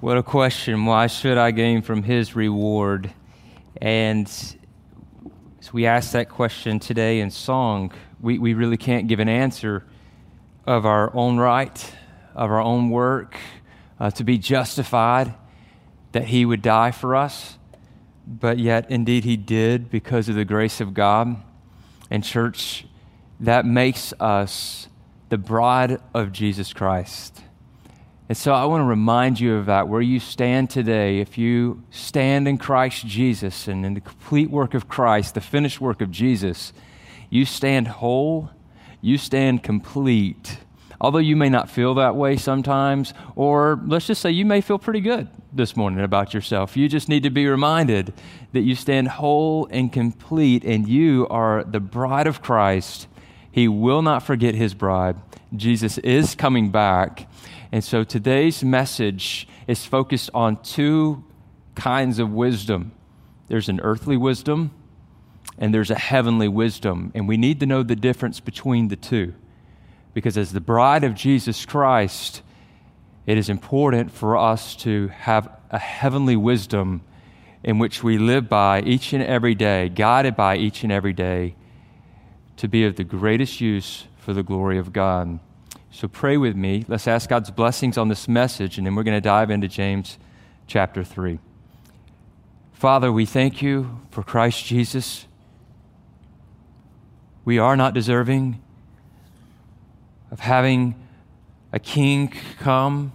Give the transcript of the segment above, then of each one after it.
What a question. Why should I gain from his reward? And as we ask that question today in song, we, we really can't give an answer of our own right, of our own work, uh, to be justified that he would die for us. But yet, indeed, he did because of the grace of God. And, church, that makes us the bride of Jesus Christ. And so I want to remind you of that, where you stand today. If you stand in Christ Jesus and in the complete work of Christ, the finished work of Jesus, you stand whole, you stand complete. Although you may not feel that way sometimes, or let's just say you may feel pretty good this morning about yourself. You just need to be reminded that you stand whole and complete, and you are the bride of Christ. He will not forget his bride. Jesus is coming back. And so today's message is focused on two kinds of wisdom there's an earthly wisdom and there's a heavenly wisdom. And we need to know the difference between the two. Because as the bride of Jesus Christ, it is important for us to have a heavenly wisdom in which we live by each and every day, guided by each and every day, to be of the greatest use for the glory of God. So pray with me. Let's ask God's blessings on this message, and then we're going to dive into James chapter 3. Father, we thank you for Christ Jesus. We are not deserving of having a king come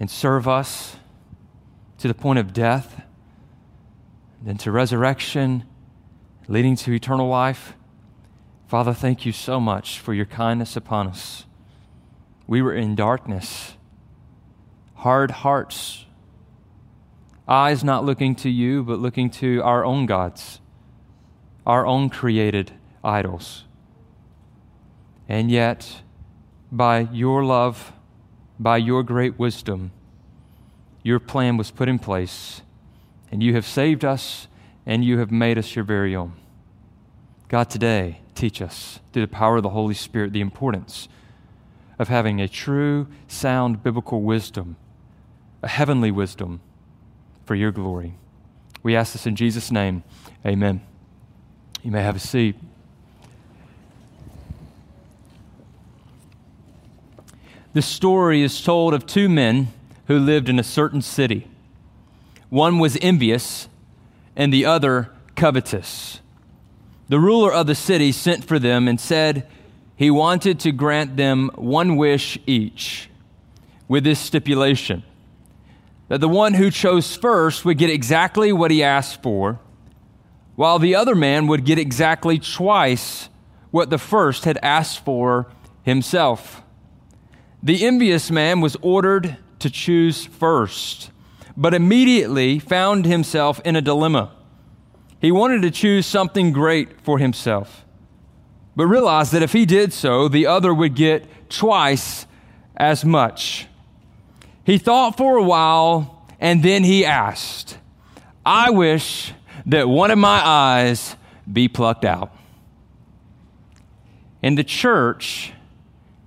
and serve us to the point of death, then to resurrection, leading to eternal life. Father, thank you so much for your kindness upon us. We were in darkness, hard hearts, eyes not looking to you, but looking to our own gods, our own created idols. And yet, by your love, by your great wisdom, your plan was put in place, and you have saved us, and you have made us your very own. God, today, teach us through the power of the Holy Spirit the importance of having a true, sound biblical wisdom, a heavenly wisdom for your glory. We ask this in Jesus' name. Amen. You may have a seat. This story is told of two men who lived in a certain city. One was envious, and the other covetous the ruler of the city sent for them and said he wanted to grant them one wish each with this stipulation that the one who chose first would get exactly what he asked for, while the other man would get exactly twice what the first had asked for himself. The envious man was ordered to choose first, but immediately found himself in a dilemma. He wanted to choose something great for himself, but realized that if he did so, the other would get twice as much. He thought for a while and then he asked, I wish that one of my eyes be plucked out. In the church,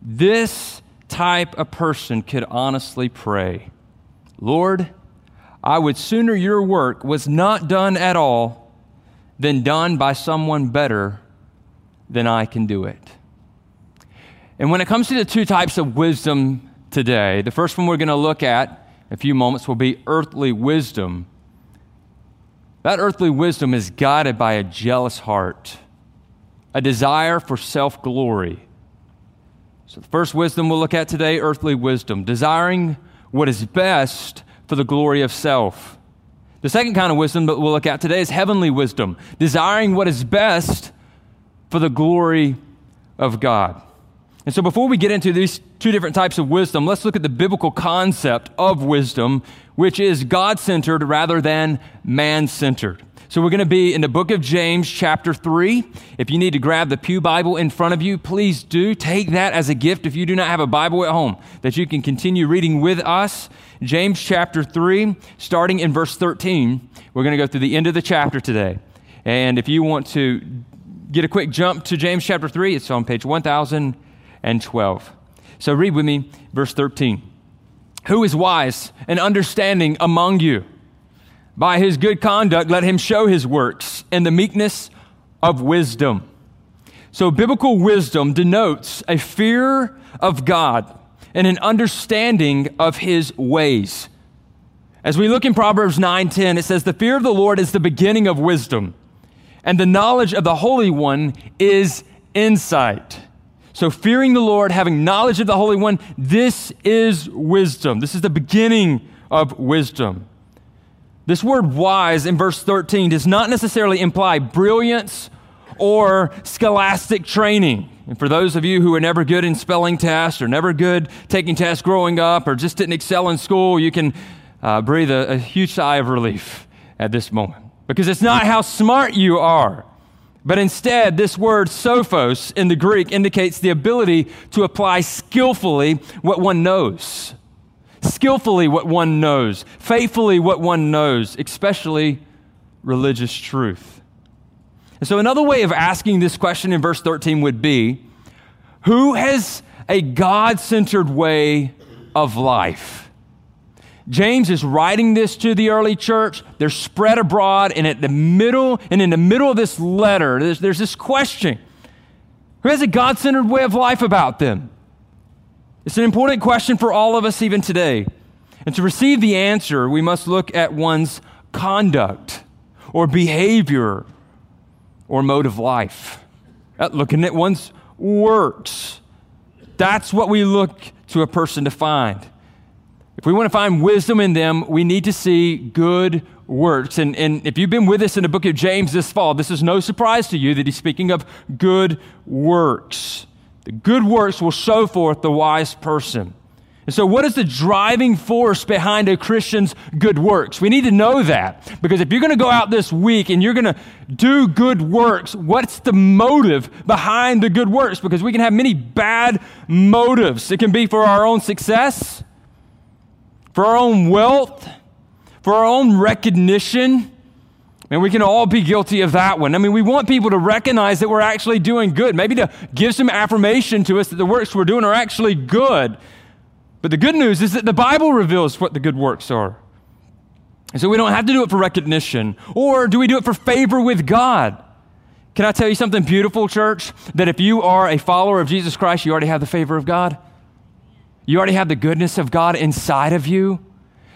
this type of person could honestly pray Lord, I would sooner your work was not done at all than done by someone better than I can do it. And when it comes to the two types of wisdom today, the first one we're going to look at in a few moments will be earthly wisdom. That earthly wisdom is guided by a jealous heart, a desire for self glory. So, the first wisdom we'll look at today earthly wisdom, desiring what is best for the glory of self. The second kind of wisdom that we'll look at today is heavenly wisdom, desiring what is best for the glory of God. And so, before we get into these two different types of wisdom, let's look at the biblical concept of wisdom, which is God centered rather than man centered. So, we're going to be in the book of James, chapter 3. If you need to grab the Pew Bible in front of you, please do take that as a gift if you do not have a Bible at home, that you can continue reading with us. James, chapter 3, starting in verse 13. We're going to go through the end of the chapter today. And if you want to get a quick jump to James, chapter 3, it's on page 1012. So, read with me verse 13. Who is wise and understanding among you? By his good conduct, let him show his works in the meekness of wisdom. So, biblical wisdom denotes a fear of God and an understanding of his ways. As we look in Proverbs 9:10, it says, "The fear of the Lord is the beginning of wisdom, and the knowledge of the Holy One is insight." So, fearing the Lord, having knowledge of the Holy One, this is wisdom. This is the beginning of wisdom. This word wise in verse 13 does not necessarily imply brilliance or scholastic training. And for those of you who were never good in spelling tests or never good taking tests growing up or just didn't excel in school, you can uh, breathe a, a huge sigh of relief at this moment. Because it's not how smart you are, but instead, this word sophos in the Greek indicates the ability to apply skillfully what one knows skillfully what one knows, faithfully what one knows, especially religious truth. And so, another way of asking this question in verse 13 would be Who has a God centered way of life? James is writing this to the early church. They're spread abroad, and at the middle, and in the middle of this letter, there's, there's this question Who has a God centered way of life about them? It's an important question for all of us even today. And to receive the answer, we must look at one's conduct or behavior or mode of life. At looking at one's works. That's what we look to a person to find. If we want to find wisdom in them, we need to see good works. And, and if you've been with us in the book of James this fall, this is no surprise to you that he's speaking of good works. The good works will show forth the wise person. And so, what is the driving force behind a Christian's good works? We need to know that. Because if you're going to go out this week and you're going to do good works, what's the motive behind the good works? Because we can have many bad motives. It can be for our own success, for our own wealth, for our own recognition. And we can all be guilty of that one. I mean, we want people to recognize that we're actually doing good, maybe to give some affirmation to us that the works we're doing are actually good. But the good news is that the Bible reveals what the good works are. And so we don't have to do it for recognition. Or do we do it for favor with God? Can I tell you something beautiful, church? That if you are a follower of Jesus Christ, you already have the favor of God. You already have the goodness of God inside of you.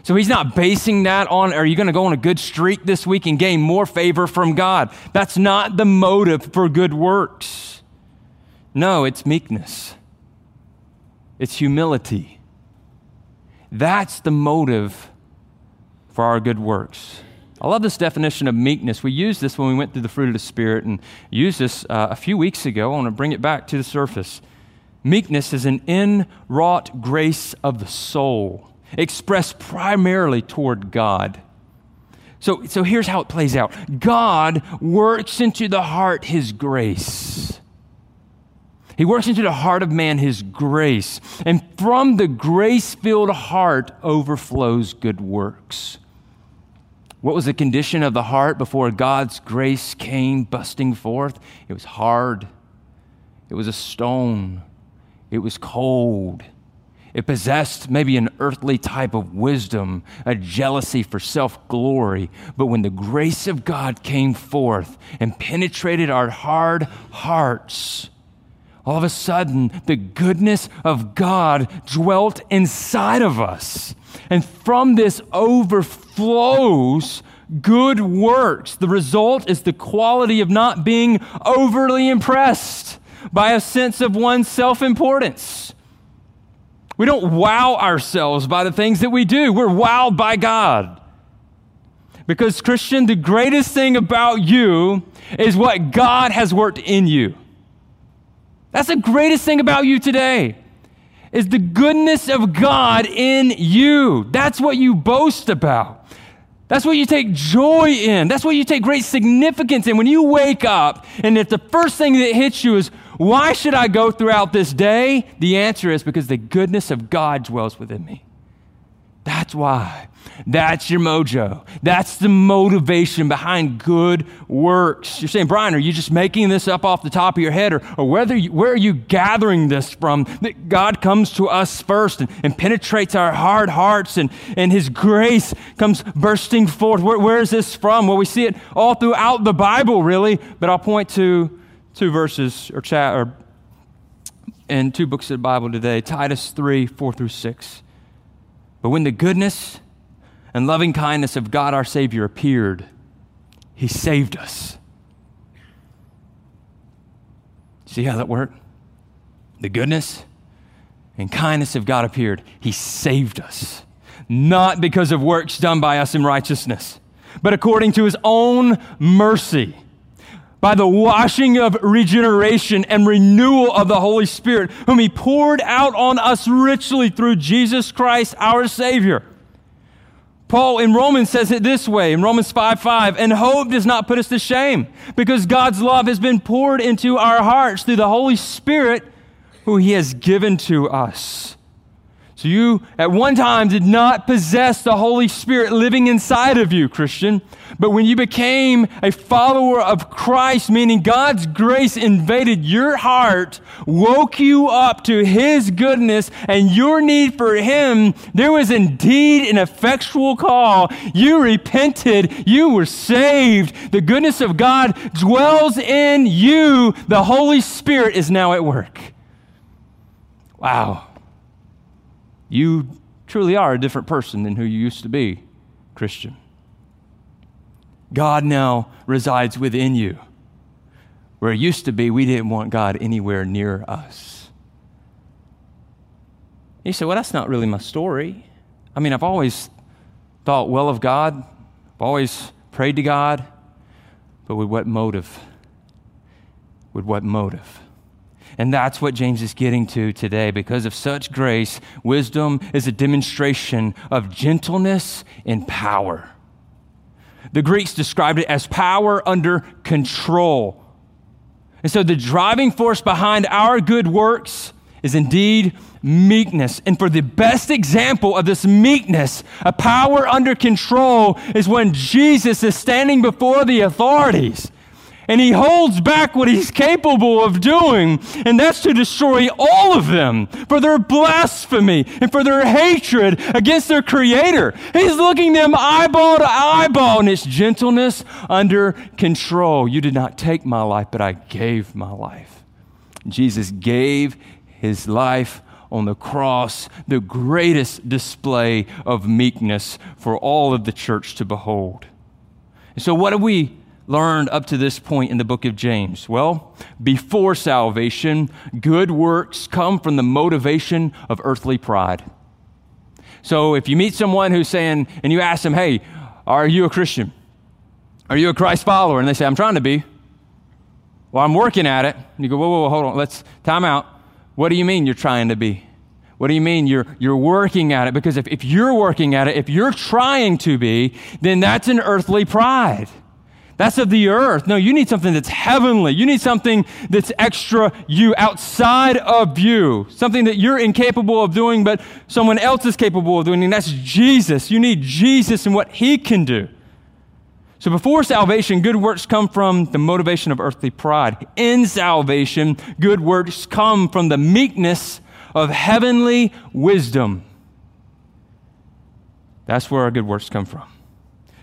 So he's not basing that on, are you going to go on a good streak this week and gain more favor from God? That's not the motive for good works. No, it's meekness, it's humility. That's the motive for our good works. I love this definition of meekness. We used this when we went through the fruit of the Spirit and used this uh, a few weeks ago. I want to bring it back to the surface. Meekness is an inwrought grace of the soul expressed primarily toward God. So, so here's how it plays out God works into the heart his grace. He works into the heart of man his grace. And from the grace filled heart overflows good works. What was the condition of the heart before God's grace came busting forth? It was hard, it was a stone, it was cold, it possessed maybe an earthly type of wisdom, a jealousy for self glory. But when the grace of God came forth and penetrated our hard hearts, all of a sudden the goodness of God dwelt inside of us. And from this overflows good works. The result is the quality of not being overly impressed by a sense of one's self importance we don't wow ourselves by the things that we do. We're wowed by God. Because, Christian, the greatest thing about you is what God has worked in you. That's the greatest thing about you today is the goodness of God in you. That's what you boast about. That's what you take joy in. That's what you take great significance in. When you wake up and if the first thing that hits you is, why should I go throughout this day? The answer is because the goodness of God dwells within me. That's why. That's your mojo. That's the motivation behind good works. You're saying, Brian, are you just making this up off the top of your head? Or, or whether you, where are you gathering this from? That God comes to us first and, and penetrates our hard hearts and, and His grace comes bursting forth. Where, where is this from? Well, we see it all throughout the Bible, really, but I'll point to two verses or, chat, or in two books of the Bible today Titus 3 4 through 6. But when the goodness and loving kindness of God our Savior appeared, He saved us. See how that worked? The goodness and kindness of God appeared. He saved us, not because of works done by us in righteousness, but according to His own mercy by the washing of regeneration and renewal of the Holy Spirit, whom He poured out on us richly through Jesus Christ our Savior Paul in Romans says it this way in Romans 5 5, and hope does not put us to shame because God's love has been poured into our hearts through the Holy Spirit who He has given to us. So you at one time did not possess the Holy Spirit living inside of you, Christian. But when you became a follower of Christ, meaning God's grace invaded your heart, woke you up to His goodness and your need for Him, there was indeed an effectual call. You repented. You were saved. The goodness of God dwells in you. The Holy Spirit is now at work. Wow. You truly are a different person than who you used to be, Christian. God now resides within you. Where it used to be, we didn't want God anywhere near us. You say, well, that's not really my story. I mean, I've always thought well of God, I've always prayed to God, but with what motive? With what motive? And that's what James is getting to today. Because of such grace, wisdom is a demonstration of gentleness and power. The Greeks described it as power under control. And so the driving force behind our good works is indeed meekness. And for the best example of this meekness, a power under control, is when Jesus is standing before the authorities and he holds back what he's capable of doing, and that's to destroy all of them for their blasphemy and for their hatred against their Creator. He's looking them eyeball to eyeball and his gentleness under control. You did not take my life, but I gave my life. Jesus gave his life on the cross, the greatest display of meekness for all of the church to behold. And so, what do we learned up to this point in the book of James? Well, before salvation, good works come from the motivation of earthly pride. So if you meet someone who's saying, and you ask them, hey, are you a Christian? Are you a Christ follower? And they say, I'm trying to be. Well, I'm working at it. And you go, whoa, whoa, whoa, hold on. Let's time out. What do you mean you're trying to be? What do you mean you're, you're working at it? Because if, if you're working at it, if you're trying to be, then that's an earthly pride. That's of the earth. No, you need something that's heavenly. You need something that's extra you, outside of you. Something that you're incapable of doing, but someone else is capable of doing, and that's Jesus. You need Jesus and what he can do. So before salvation, good works come from the motivation of earthly pride. In salvation, good works come from the meekness of heavenly wisdom. That's where our good works come from.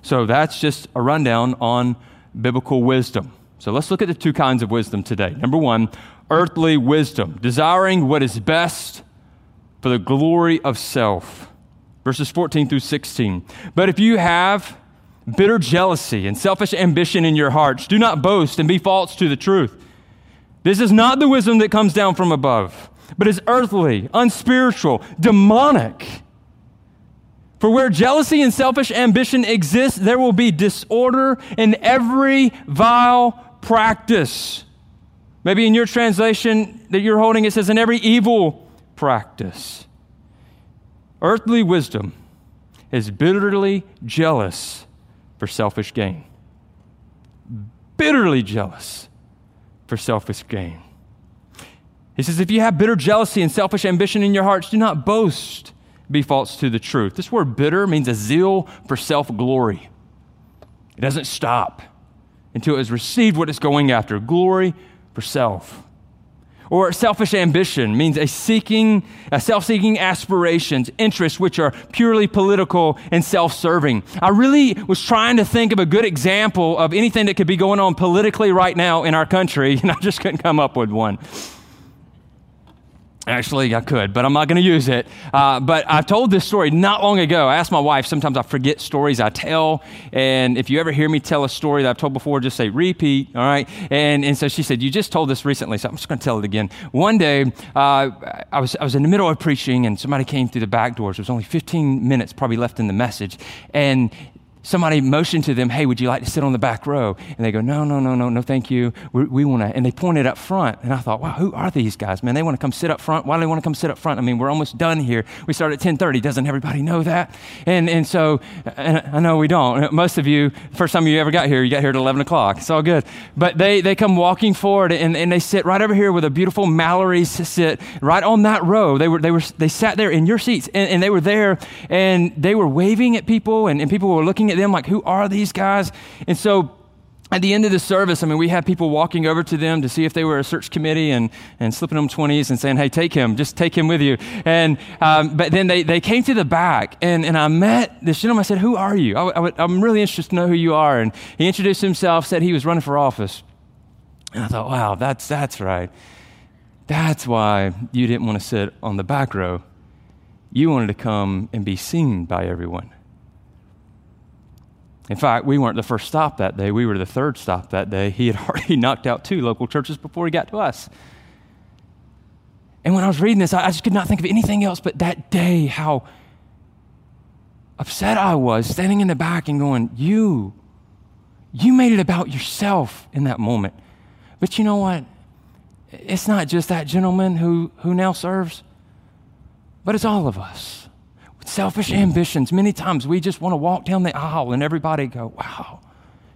So that's just a rundown on biblical wisdom. So let's look at the two kinds of wisdom today. Number one, earthly wisdom, desiring what is best for the glory of self. Verses 14 through 16. But if you have bitter jealousy and selfish ambition in your hearts, do not boast and be false to the truth. This is not the wisdom that comes down from above, but is earthly, unspiritual, demonic. For where jealousy and selfish ambition exist, there will be disorder in every vile practice. Maybe in your translation that you're holding, it says, in every evil practice. Earthly wisdom is bitterly jealous for selfish gain. Bitterly jealous for selfish gain. He says, if you have bitter jealousy and selfish ambition in your hearts, do not boast be false to the truth. This word bitter means a zeal for self glory. It doesn't stop until it has received what it's going after glory for self. Or selfish ambition means a seeking, a self-seeking aspirations, interests which are purely political and self-serving. I really was trying to think of a good example of anything that could be going on politically right now in our country, and I just couldn't come up with one. Actually, I could, but I'm not going to use it. Uh, but I've told this story not long ago. I asked my wife, sometimes I forget stories I tell. And if you ever hear me tell a story that I've told before, just say repeat, all right? And, and so she said, You just told this recently, so I'm just going to tell it again. One day, uh, I, was, I was in the middle of preaching, and somebody came through the back doors. There was only 15 minutes probably left in the message. And somebody motioned to them, hey, would you like to sit on the back row? And they go, no, no, no, no, no, thank you. We, we want to, and they pointed up front. And I thought, wow, who are these guys, man? They want to come sit up front. Why do they want to come sit up front? I mean, we're almost done here. We start at 1030. Doesn't everybody know that? And, and so, and I know we don't. Most of you, first time you ever got here, you got here at 11 o'clock. It's all good. But they, they come walking forward and, and they sit right over here with a beautiful Mallory's sit right on that row. They were, they were, they sat there in your seats and, and they were there and they were waving at people and, and people were looking at them like, who are these guys? And so at the end of the service, I mean, we had people walking over to them to see if they were a search committee and, and slipping them 20s and saying, hey, take him, just take him with you. And, um, but then they, they came to the back and, and I met this gentleman. I said, who are you? I, am really interested to know who you are. And he introduced himself, said he was running for office. And I thought, wow, that's, that's right. That's why you didn't want to sit on the back row. You wanted to come and be seen by everyone. In fact, we weren't the first stop that day. We were the third stop that day. He had already knocked out two local churches before he got to us. And when I was reading this, I just could not think of anything else but that day, how upset I was standing in the back and going, You, you made it about yourself in that moment. But you know what? It's not just that gentleman who, who now serves, but it's all of us selfish ambitions. Many times we just want to walk down the aisle and everybody go, wow,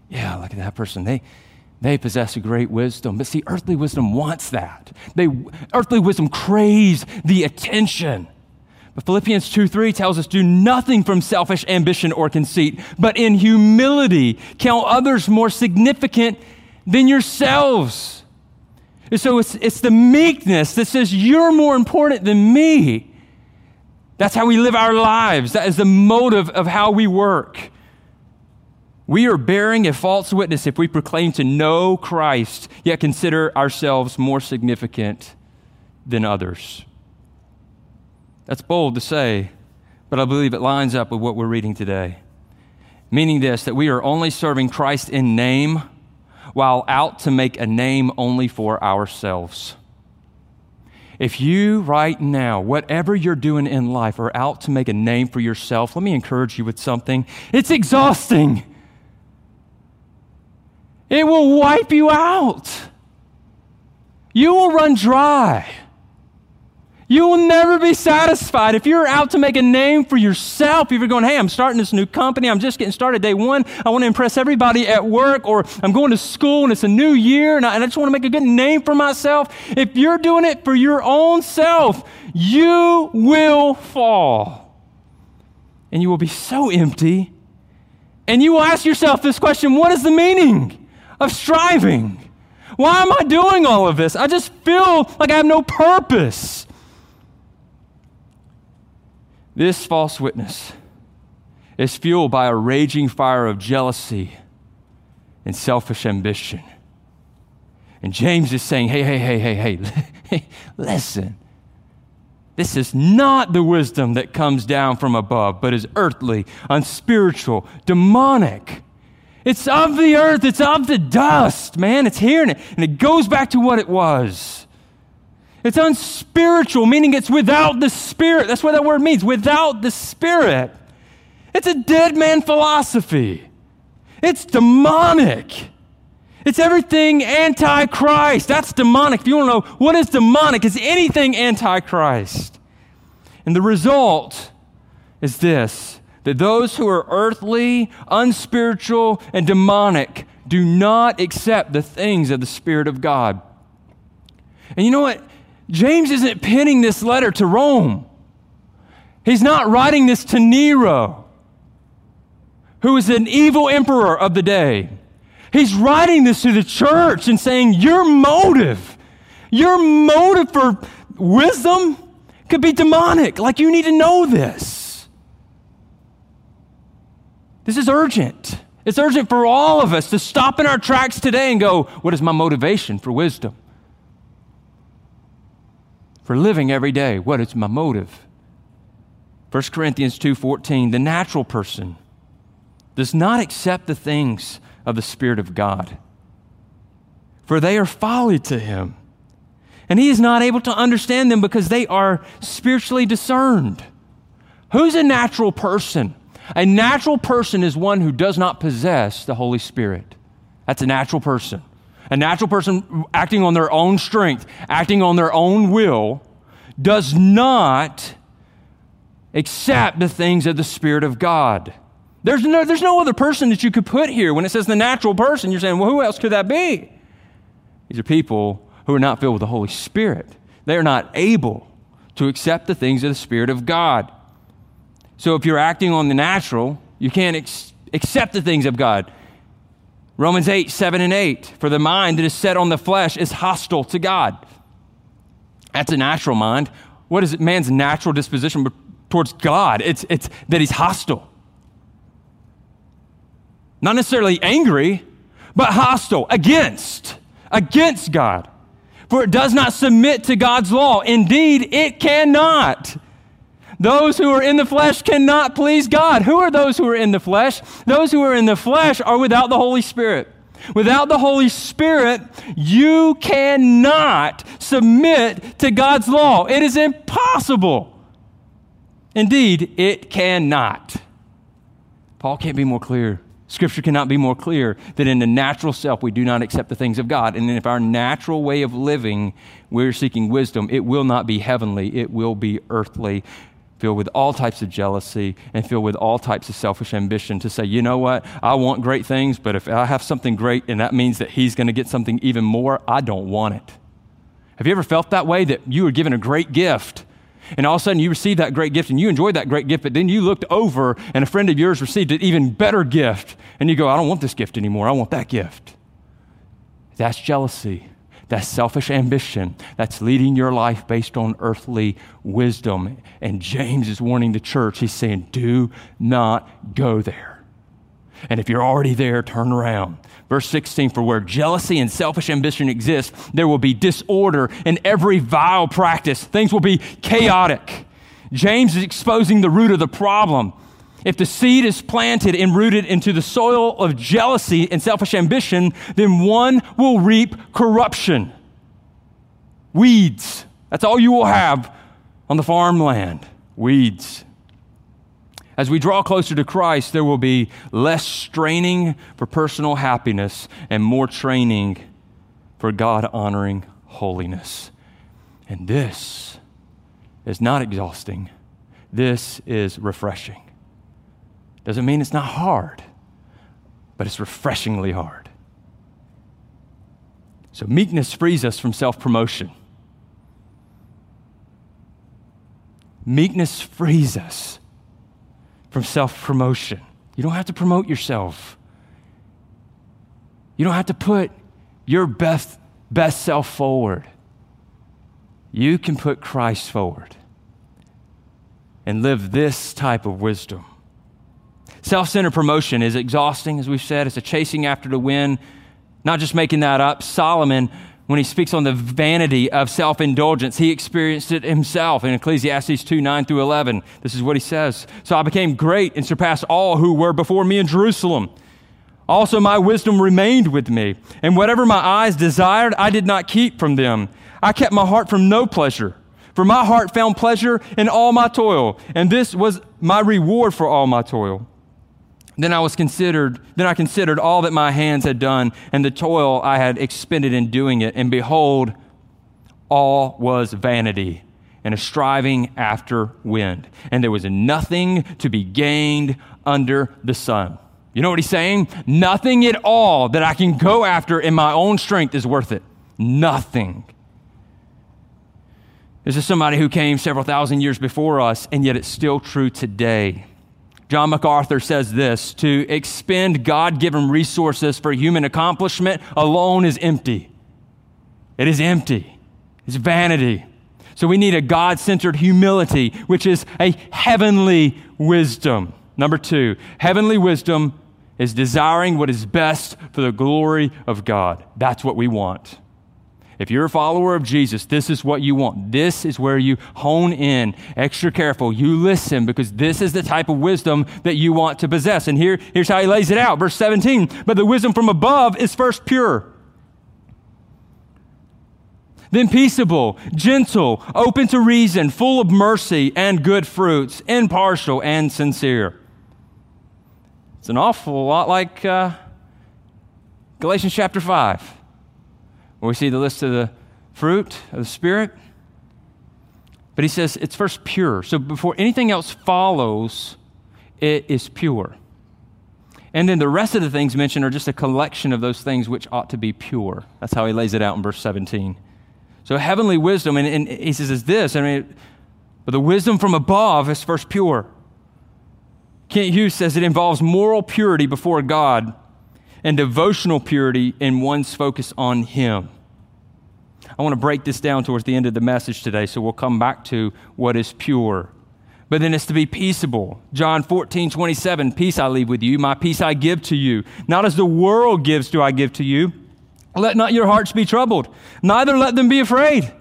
yeah, look at that person. They, they possess a great wisdom. But see, earthly wisdom wants that. They, earthly wisdom craves the attention. But Philippians 2 3 tells us, do nothing from selfish ambition or conceit, but in humility count others more significant than yourselves. And so it's, it's the meekness that says, you're more important than me. That's how we live our lives. That is the motive of how we work. We are bearing a false witness if we proclaim to know Christ, yet consider ourselves more significant than others. That's bold to say, but I believe it lines up with what we're reading today. Meaning this that we are only serving Christ in name while out to make a name only for ourselves. If you right now, whatever you're doing in life, are out to make a name for yourself, let me encourage you with something. It's exhausting. It will wipe you out. You will run dry. You will never be satisfied. If you're out to make a name for yourself, if you're going, hey, I'm starting this new company, I'm just getting started day one, I want to impress everybody at work, or I'm going to school and it's a new year and I, and I just want to make a good name for myself. If you're doing it for your own self, you will fall. And you will be so empty. And you will ask yourself this question what is the meaning of striving? Why am I doing all of this? I just feel like I have no purpose. This false witness is fueled by a raging fire of jealousy and selfish ambition. And James is saying, hey, hey, hey, hey, hey, listen. This is not the wisdom that comes down from above, but is earthly, unspiritual, demonic. It's of the earth, it's of the dust, man. It's here and it, and it goes back to what it was. It's unspiritual, meaning it's without the Spirit. That's what that word means without the Spirit. It's a dead man philosophy. It's demonic. It's everything anti Christ. That's demonic. If you want to know what is demonic, it's anything anti Christ. And the result is this that those who are earthly, unspiritual, and demonic do not accept the things of the Spirit of God. And you know what? James isn't penning this letter to Rome. He's not writing this to Nero, who was an evil emperor of the day. He's writing this to the church and saying, Your motive, your motive for wisdom could be demonic. Like, you need to know this. This is urgent. It's urgent for all of us to stop in our tracks today and go, What is my motivation for wisdom? For living every day, what is my motive? 1 Corinthians 2:14 The natural person does not accept the things of the spirit of God for they are folly to him and he is not able to understand them because they are spiritually discerned. Who's a natural person? A natural person is one who does not possess the Holy Spirit. That's a natural person. A natural person acting on their own strength, acting on their own will, does not accept the things of the Spirit of God. There's no, there's no other person that you could put here. When it says the natural person, you're saying, well, who else could that be? These are people who are not filled with the Holy Spirit. They are not able to accept the things of the Spirit of God. So if you're acting on the natural, you can't ex- accept the things of God. Romans 8, 7 and 8. For the mind that is set on the flesh is hostile to God. That's a natural mind. What is it, man's natural disposition towards God? It's, it's that he's hostile. Not necessarily angry, but hostile, against, against God. For it does not submit to God's law. Indeed, it cannot. Those who are in the flesh cannot please God. Who are those who are in the flesh? Those who are in the flesh are without the Holy Spirit. Without the Holy Spirit, you cannot submit to God's law. It is impossible. Indeed, it cannot. Paul can't be more clear. Scripture cannot be more clear that in the natural self we do not accept the things of God. And if our natural way of living we're seeking wisdom, it will not be heavenly, it will be earthly, filled with all types of jealousy and filled with all types of selfish ambition to say, you know what, I want great things, but if I have something great and that means that he's going to get something even more, I don't want it. Have you ever felt that way that you were given a great gift? And all of a sudden, you received that great gift and you enjoyed that great gift, but then you looked over and a friend of yours received an even better gift. And you go, I don't want this gift anymore. I want that gift. That's jealousy. That's selfish ambition. That's leading your life based on earthly wisdom. And James is warning the church. He's saying, do not go there. And if you're already there, turn around. Verse 16 For where jealousy and selfish ambition exist, there will be disorder in every vile practice. Things will be chaotic. James is exposing the root of the problem. If the seed is planted and rooted into the soil of jealousy and selfish ambition, then one will reap corruption. Weeds. That's all you will have on the farmland. Weeds. As we draw closer to Christ, there will be less straining for personal happiness and more training for God honoring holiness. And this is not exhausting, this is refreshing. Doesn't mean it's not hard, but it's refreshingly hard. So, meekness frees us from self promotion. Meekness frees us from self promotion. You don't have to promote yourself. You don't have to put your best, best self forward. You can put Christ forward and live this type of wisdom. Self centered promotion is exhausting, as we've said. It's a chasing after the wind, not just making that up. Solomon when he speaks on the vanity of self indulgence. He experienced it himself in Ecclesiastes 2 9 through 11. This is what he says So I became great and surpassed all who were before me in Jerusalem. Also, my wisdom remained with me, and whatever my eyes desired, I did not keep from them. I kept my heart from no pleasure. For my heart found pleasure in all my toil, and this was my reward for all my toil. Then I was considered, then I considered all that my hands had done and the toil I had expended in doing it, and behold, all was vanity and a striving after wind, and there was nothing to be gained under the sun. You know what he's saying? Nothing at all that I can go after in my own strength is worth it. Nothing. This is somebody who came several thousand years before us, and yet it's still true today. John MacArthur says this to expend God given resources for human accomplishment alone is empty. It is empty, it's vanity. So we need a God centered humility, which is a heavenly wisdom. Number two, heavenly wisdom is desiring what is best for the glory of God. That's what we want. If you're a follower of Jesus, this is what you want. This is where you hone in, extra careful. You listen because this is the type of wisdom that you want to possess. And here, here's how he lays it out. Verse 17. But the wisdom from above is first pure, then peaceable, gentle, open to reason, full of mercy and good fruits, impartial and sincere. It's an awful lot like uh, Galatians chapter 5, where we see the list of the fruit of the Spirit. But he says it's first pure. So before anything else follows, it is pure. And then the rest of the things mentioned are just a collection of those things which ought to be pure. That's how he lays it out in verse 17. So heavenly wisdom, and, and he says, is this. I mean, but the wisdom from above is first pure. Kent Hughes says it involves moral purity before God and devotional purity in one's focus on Him. I want to break this down towards the end of the message today, so we'll come back to what is pure. But then it's to be peaceable. John 14, 27, peace I leave with you, my peace I give to you. Not as the world gives do I give to you. Let not your hearts be troubled, neither let them be afraid.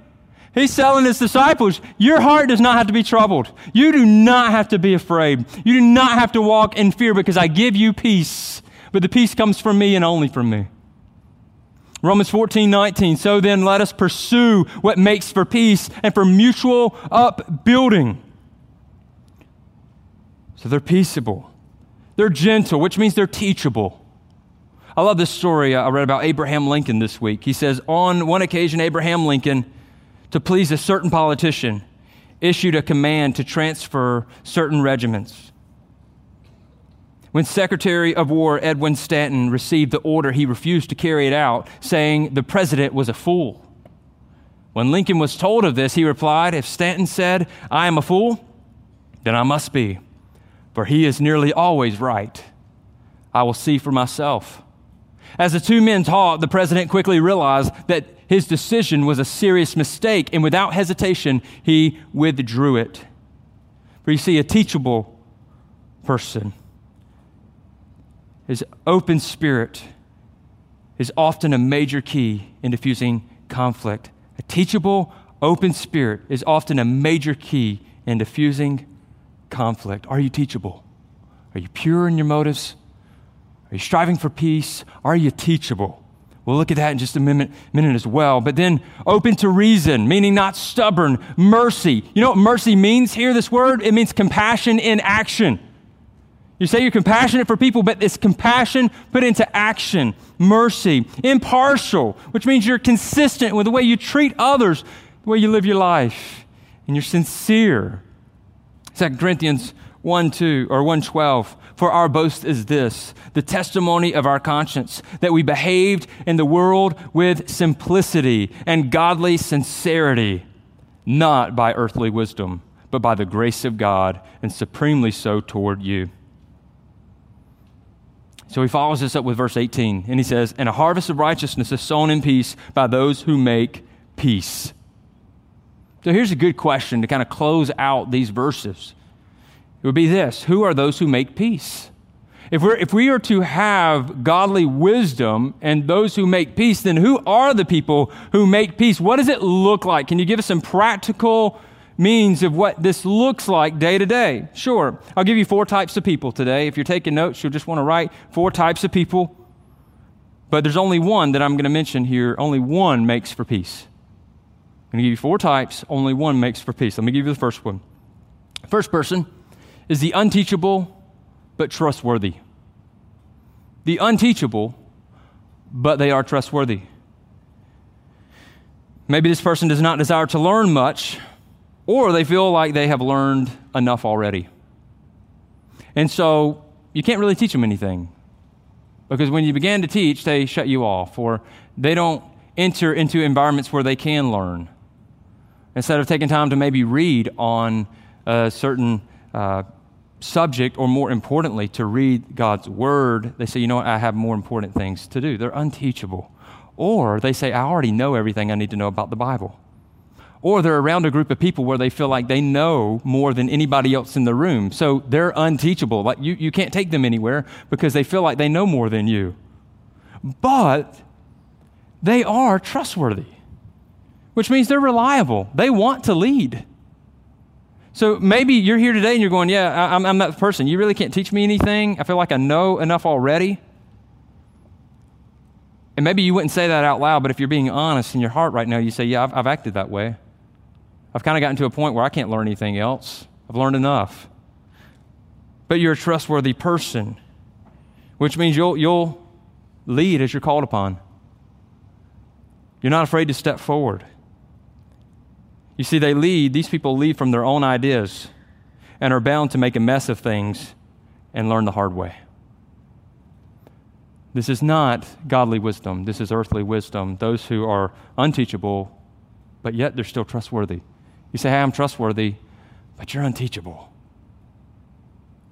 He's telling his disciples, Your heart does not have to be troubled. You do not have to be afraid. You do not have to walk in fear because I give you peace. But the peace comes from me and only from me. Romans 14, 19. So then let us pursue what makes for peace and for mutual upbuilding. So they're peaceable, they're gentle, which means they're teachable. I love this story uh, I read about Abraham Lincoln this week. He says, On one occasion, Abraham Lincoln to please a certain politician, issued a command to transfer certain regiments. When Secretary of War Edwin Stanton received the order, he refused to carry it out, saying the president was a fool. When Lincoln was told of this, he replied, If Stanton said, I am a fool, then I must be, for he is nearly always right. I will see for myself. As the two men talked, the president quickly realized that his decision was a serious mistake, and without hesitation, he withdrew it. For you see, a teachable person, his open spirit is often a major key in diffusing conflict. A teachable, open spirit is often a major key in diffusing conflict. Are you teachable? Are you pure in your motives? Are you striving for peace? Are you teachable? We'll look at that in just a minute, minute as well. But then open to reason, meaning not stubborn. Mercy. You know what mercy means here, this word? It means compassion in action. You say you're compassionate for people, but it's compassion put into action. Mercy. Impartial, which means you're consistent with the way you treat others, the way you live your life. And you're sincere. 2 Corinthians 1 2 or 112. For our boast is this the testimony of our conscience, that we behaved in the world with simplicity and godly sincerity, not by earthly wisdom, but by the grace of God, and supremely so toward you. So he follows this up with verse 18, and he says, And a harvest of righteousness is sown in peace by those who make peace. So here's a good question to kind of close out these verses. It would be this Who are those who make peace? If, we're, if we are to have godly wisdom and those who make peace, then who are the people who make peace? What does it look like? Can you give us some practical means of what this looks like day to day? Sure. I'll give you four types of people today. If you're taking notes, you'll just want to write four types of people. But there's only one that I'm going to mention here. Only one makes for peace. I'm going to give you four types. Only one makes for peace. Let me give you the first one. First person is the unteachable but trustworthy. The unteachable, but they are trustworthy. Maybe this person does not desire to learn much, or they feel like they have learned enough already. And so you can't really teach them anything. Because when you begin to teach, they shut you off, or they don't enter into environments where they can learn. Instead of taking time to maybe read on a certain uh, subject, or more importantly, to read God's word, they say, you know what, I have more important things to do. They're unteachable. Or they say, I already know everything I need to know about the Bible. Or they're around a group of people where they feel like they know more than anybody else in the room. So they're unteachable. Like you, you can't take them anywhere because they feel like they know more than you. But they are trustworthy, which means they're reliable. They want to lead. So maybe you're here today and you're going, Yeah, I'm, I'm that person. You really can't teach me anything. I feel like I know enough already. And maybe you wouldn't say that out loud, but if you're being honest in your heart right now, you say, Yeah, I've, I've acted that way. I've kind of gotten to a point where I can't learn anything else. I've learned enough. But you're a trustworthy person, which means you'll, you'll lead as you're called upon. You're not afraid to step forward. You see, they lead, these people lead from their own ideas and are bound to make a mess of things and learn the hard way. This is not godly wisdom. This is earthly wisdom. Those who are unteachable, but yet they're still trustworthy. You say, Hey, I'm trustworthy, but you're unteachable.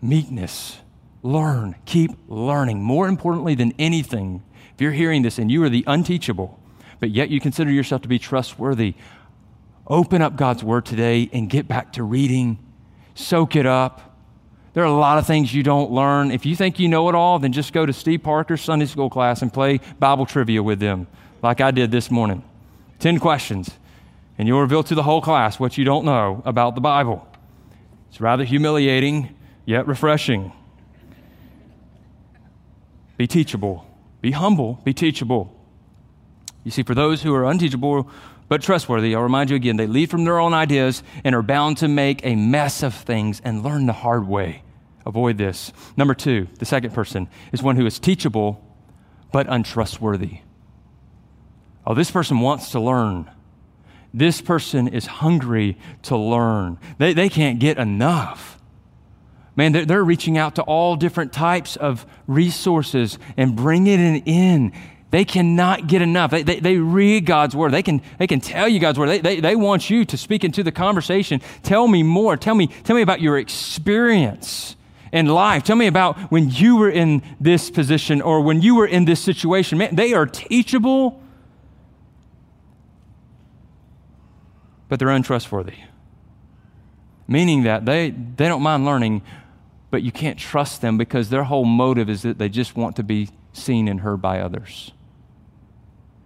Meekness. Learn. Keep learning. More importantly than anything, if you're hearing this and you are the unteachable, but yet you consider yourself to be trustworthy, open up God's Word today and get back to reading. Soak it up. There are a lot of things you don't learn. If you think you know it all, then just go to Steve Parker's Sunday school class and play Bible trivia with them, like I did this morning. 10 questions, and you'll reveal to the whole class what you don't know about the Bible. It's rather humiliating, yet refreshing. Be teachable, be humble, be teachable. You see, for those who are unteachable but trustworthy, I'll remind you again, they lead from their own ideas and are bound to make a mess of things and learn the hard way. Avoid this. Number two, the second person is one who is teachable but untrustworthy. Oh, this person wants to learn. This person is hungry to learn. They, they can't get enough. Man, they're, they're reaching out to all different types of resources and bringing it in they cannot get enough. They, they, they, read God's word. They can, they can tell you God's word. They, they, they want you to speak into the conversation. Tell me more. Tell me, tell me about your experience in life. Tell me about when you were in this position or when you were in this situation. Man, they are teachable, but they're untrustworthy. Meaning that they, they don't mind learning, but you can't trust them because their whole motive is that they just want to be seen and heard by others.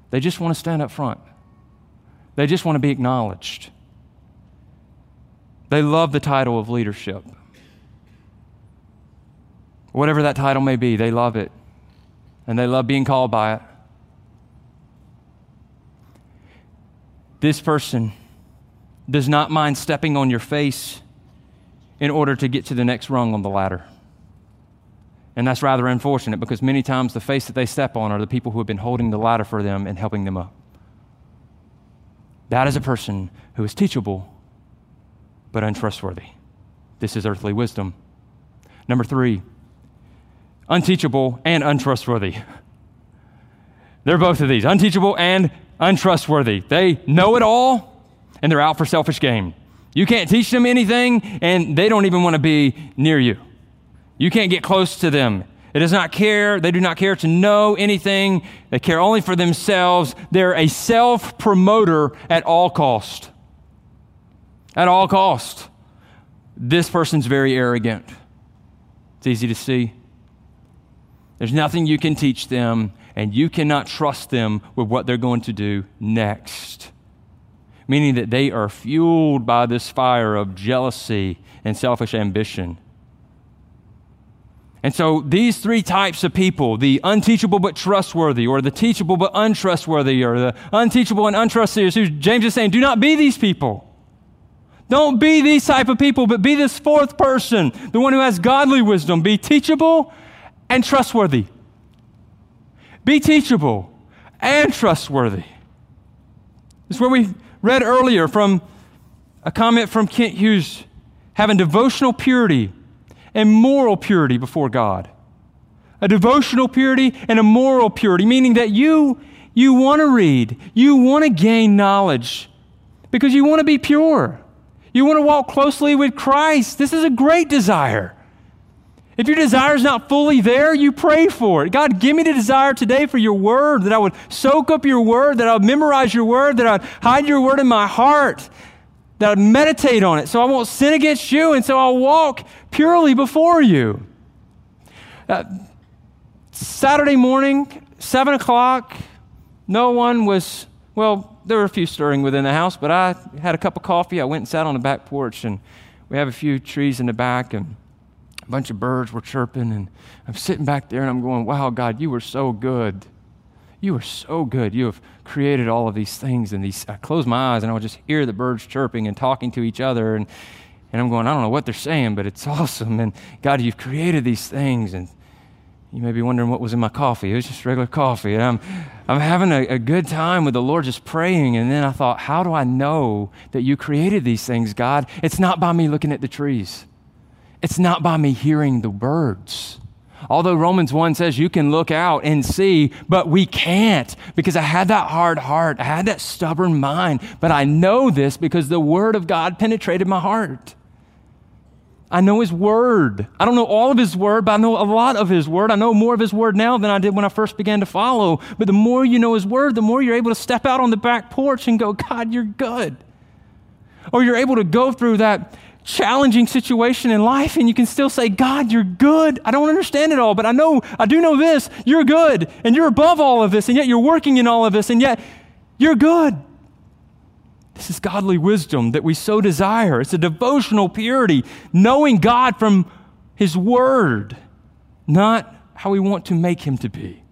They just want to stand up front. They just want to be acknowledged. They love the title of leadership. Whatever that title may be, they love it. And they love being called by it. This person does not mind stepping on your face in order to get to the next rung on the ladder. And that's rather unfortunate because many times the face that they step on are the people who have been holding the ladder for them and helping them up. That is a person who is teachable but untrustworthy. This is earthly wisdom. Number three, unteachable and untrustworthy. They're both of these unteachable and untrustworthy. They know it all and they're out for selfish gain. You can't teach them anything and they don't even want to be near you. You can't get close to them. It does not care. They do not care to know anything. They care only for themselves. They're a self promoter at all cost. At all cost. This person's very arrogant. It's easy to see. There's nothing you can teach them, and you cannot trust them with what they're going to do next. Meaning that they are fueled by this fire of jealousy and selfish ambition. And so these three types of people, the unteachable but trustworthy, or the teachable but untrustworthy, or the unteachable and untrustworthy, James is saying, do not be these people. Don't be these type of people, but be this fourth person, the one who has godly wisdom. Be teachable and trustworthy. Be teachable and trustworthy. Is where we read earlier from a comment from Kent Hughes having devotional purity and moral purity before God. A devotional purity and a moral purity, meaning that you, you want to read, you want to gain knowledge, because you want to be pure. You want to walk closely with Christ. This is a great desire. If your desire is not fully there, you pray for it. God, give me the desire today for your word, that I would soak up your word, that I would memorize your word, that I would hide your word in my heart, that I would meditate on it so I won't sin against you and so I'll walk purely before you. Uh, Saturday morning, 7 o'clock, no one was, well, there were a few stirring within the house, but I had a cup of coffee. I went and sat on the back porch, and we have a few trees in the back, and a bunch of birds were chirping, and I'm sitting back there and I'm going, Wow, God, you were so good. You are so good. You have created all of these things. And these, I close my eyes and I would just hear the birds chirping and talking to each other. And, and I'm going, I don't know what they're saying, but it's awesome. And God, you've created these things. And you may be wondering what was in my coffee. It was just regular coffee. And I'm, I'm having a, a good time with the Lord just praying. And then I thought, how do I know that you created these things, God? It's not by me looking at the trees. It's not by me hearing the words. Although Romans 1 says you can look out and see, but we can't because I had that hard heart. I had that stubborn mind. But I know this because the Word of God penetrated my heart. I know His Word. I don't know all of His Word, but I know a lot of His Word. I know more of His Word now than I did when I first began to follow. But the more you know His Word, the more you're able to step out on the back porch and go, God, you're good. Or you're able to go through that challenging situation in life and you can still say, God, you're good. I don't understand it all, but I know, I do know this. You're good and you're above all of this and yet you're working in all of this and yet you're good. This is godly wisdom that we so desire. It's a devotional purity, knowing God from His Word, not how we want to make Him to be.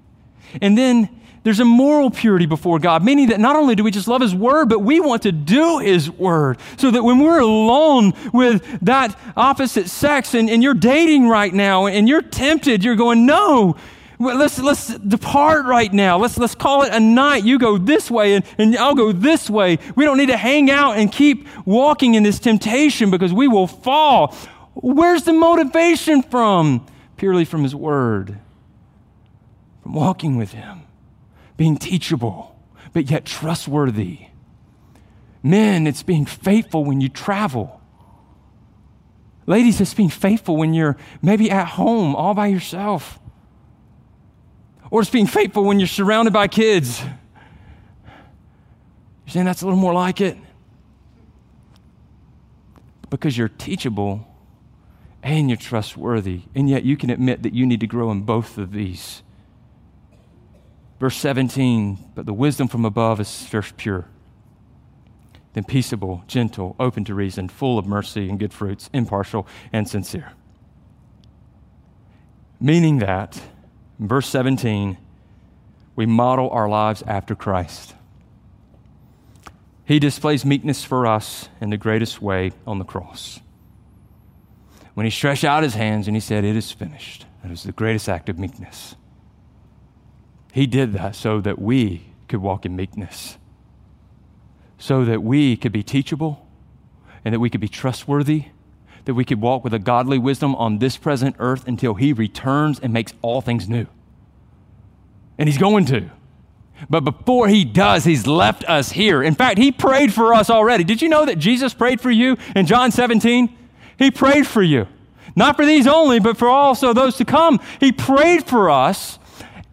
And then there's a moral purity before God, meaning that not only do we just love His Word, but we want to do His Word. So that when we're alone with that opposite sex and, and you're dating right now and you're tempted, you're going, no, let's, let's depart right now. Let's, let's call it a night. You go this way and, and I'll go this way. We don't need to hang out and keep walking in this temptation because we will fall. Where's the motivation from? Purely from His Word, from walking with Him being teachable, but yet trustworthy. Men, it's being faithful when you travel. Ladies, it's being faithful when you're maybe at home all by yourself. Or it's being faithful when you're surrounded by kids. You're saying that's a little more like it? Because you're teachable and you're trustworthy, and yet you can admit that you need to grow in both of these. Verse 17, but the wisdom from above is first pure, then peaceable, gentle, open to reason, full of mercy and good fruits, impartial and sincere. Meaning that, verse 17, we model our lives after Christ. He displays meekness for us in the greatest way on the cross. When he stretched out his hands and he said, It is finished, that was the greatest act of meekness. He did that so that we could walk in meekness, so that we could be teachable and that we could be trustworthy, that we could walk with a godly wisdom on this present earth until He returns and makes all things new. And He's going to. But before He does, He's left us here. In fact, He prayed for us already. Did you know that Jesus prayed for you in John 17? He prayed for you. Not for these only, but for also those to come. He prayed for us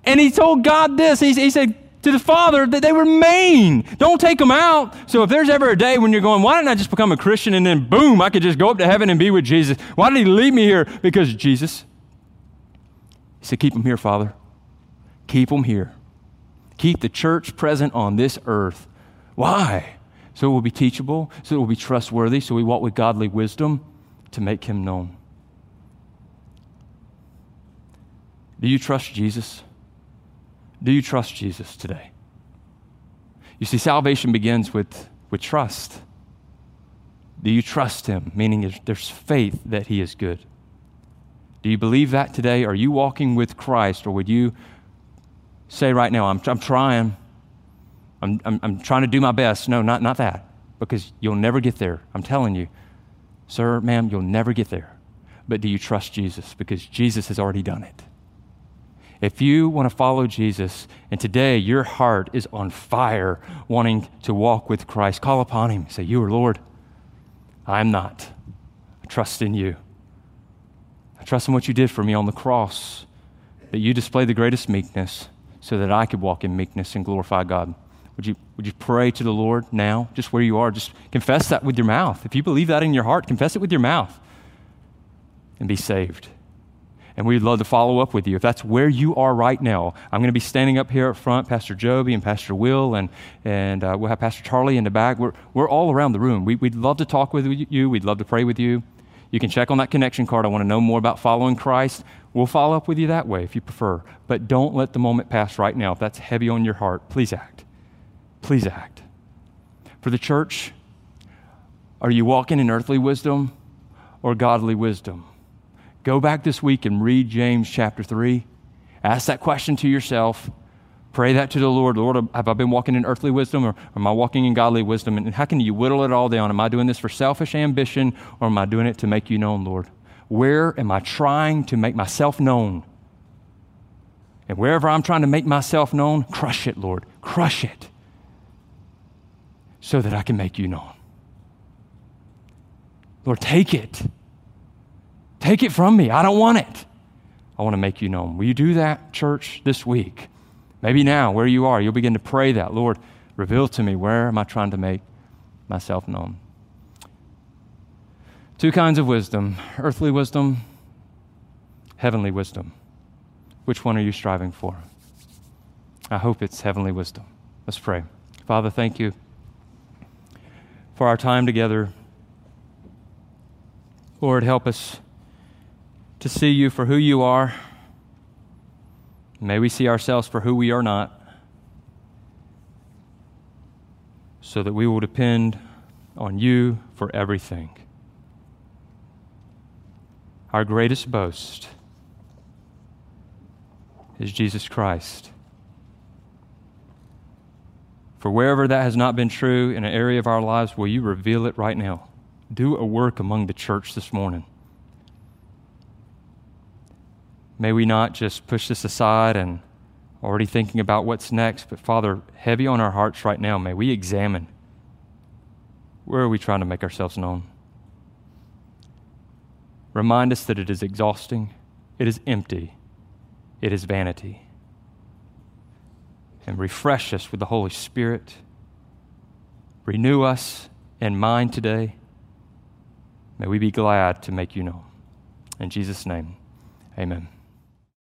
and he told God this. He, he said to the Father that they remain. Don't take them out. So if there's ever a day when you're going, why didn't I just become a Christian and then boom, I could just go up to heaven and be with Jesus? Why did he leave me here? Because Jesus. He said, keep them here, Father. Keep them here. Keep the church present on this earth. Why? So it will be teachable, so it will be trustworthy, so we walk with godly wisdom to make him known. Do you trust Jesus? Do you trust Jesus today? You see, salvation begins with, with trust. Do you trust Him? Meaning there's faith that He is good. Do you believe that today? Are you walking with Christ? Or would you say right now, I'm, I'm trying, I'm, I'm, I'm trying to do my best? No, not, not that, because you'll never get there. I'm telling you, sir, ma'am, you'll never get there. But do you trust Jesus? Because Jesus has already done it. If you want to follow Jesus, and today your heart is on fire wanting to walk with Christ, call upon Him. Say, You are Lord. I'm not. I trust in you. I trust in what you did for me on the cross, that you displayed the greatest meekness so that I could walk in meekness and glorify God. Would you, would you pray to the Lord now, just where you are? Just confess that with your mouth. If you believe that in your heart, confess it with your mouth and be saved. And we'd love to follow up with you. If that's where you are right now, I'm going to be standing up here up front, Pastor Joby and Pastor Will, and, and uh, we'll have Pastor Charlie in the back. We're, we're all around the room. We, we'd love to talk with you. We'd love to pray with you. You can check on that connection card. I want to know more about following Christ. We'll follow up with you that way if you prefer. But don't let the moment pass right now. If that's heavy on your heart, please act. Please act. For the church, are you walking in earthly wisdom or godly wisdom? Go back this week and read James chapter 3. Ask that question to yourself. Pray that to the Lord. Lord, have I been walking in earthly wisdom or am I walking in godly wisdom? And how can you whittle it all down? Am I doing this for selfish ambition or am I doing it to make you known, Lord? Where am I trying to make myself known? And wherever I'm trying to make myself known, crush it, Lord. Crush it so that I can make you known. Lord, take it. Take it from me. I don't want it. I want to make you known. Will you do that, church, this week? Maybe now, where you are, you'll begin to pray that. Lord, reveal to me where am I trying to make myself known? Two kinds of wisdom earthly wisdom, heavenly wisdom. Which one are you striving for? I hope it's heavenly wisdom. Let's pray. Father, thank you for our time together. Lord, help us to see you for who you are. May we see ourselves for who we are not, so that we will depend on you for everything. Our greatest boast is Jesus Christ. For wherever that has not been true in an area of our lives, will you reveal it right now? Do a work among the church this morning. May we not just push this aside and already thinking about what's next, but Father, heavy on our hearts right now, may we examine where are we trying to make ourselves known? Remind us that it is exhausting, it is empty, it is vanity. And refresh us with the Holy Spirit. Renew us in mind today. May we be glad to make you known. In Jesus' name, amen.